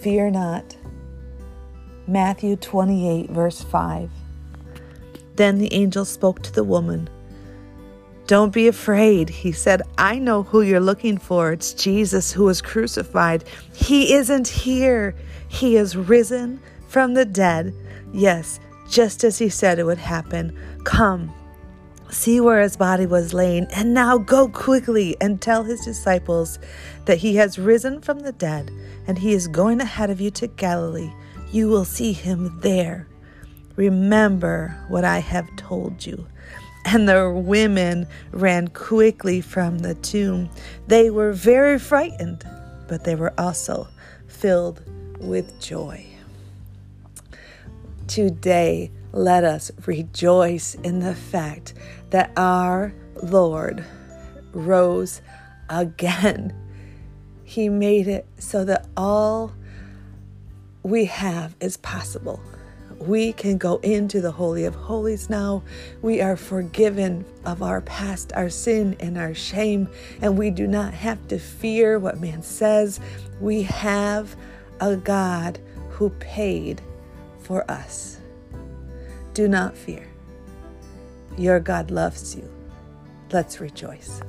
Fear not. Matthew 28, verse 5. Then the angel spoke to the woman. Don't be afraid, he said. I know who you're looking for. It's Jesus who was crucified. He isn't here. He is risen from the dead. Yes, just as he said it would happen. Come, see where his body was laying, and now go quickly and tell his disciples that he has risen from the dead, and he is going ahead of you to Galilee. You will see him there. Remember what I have told you. And the women ran quickly from the tomb. They were very frightened, but they were also filled with joy. Today, let us rejoice in the fact that our Lord rose again. He made it so that all we have is possible. We can go into the Holy of Holies now. We are forgiven of our past, our sin, and our shame, and we do not have to fear what man says. We have a God who paid for us. Do not fear. Your God loves you. Let's rejoice.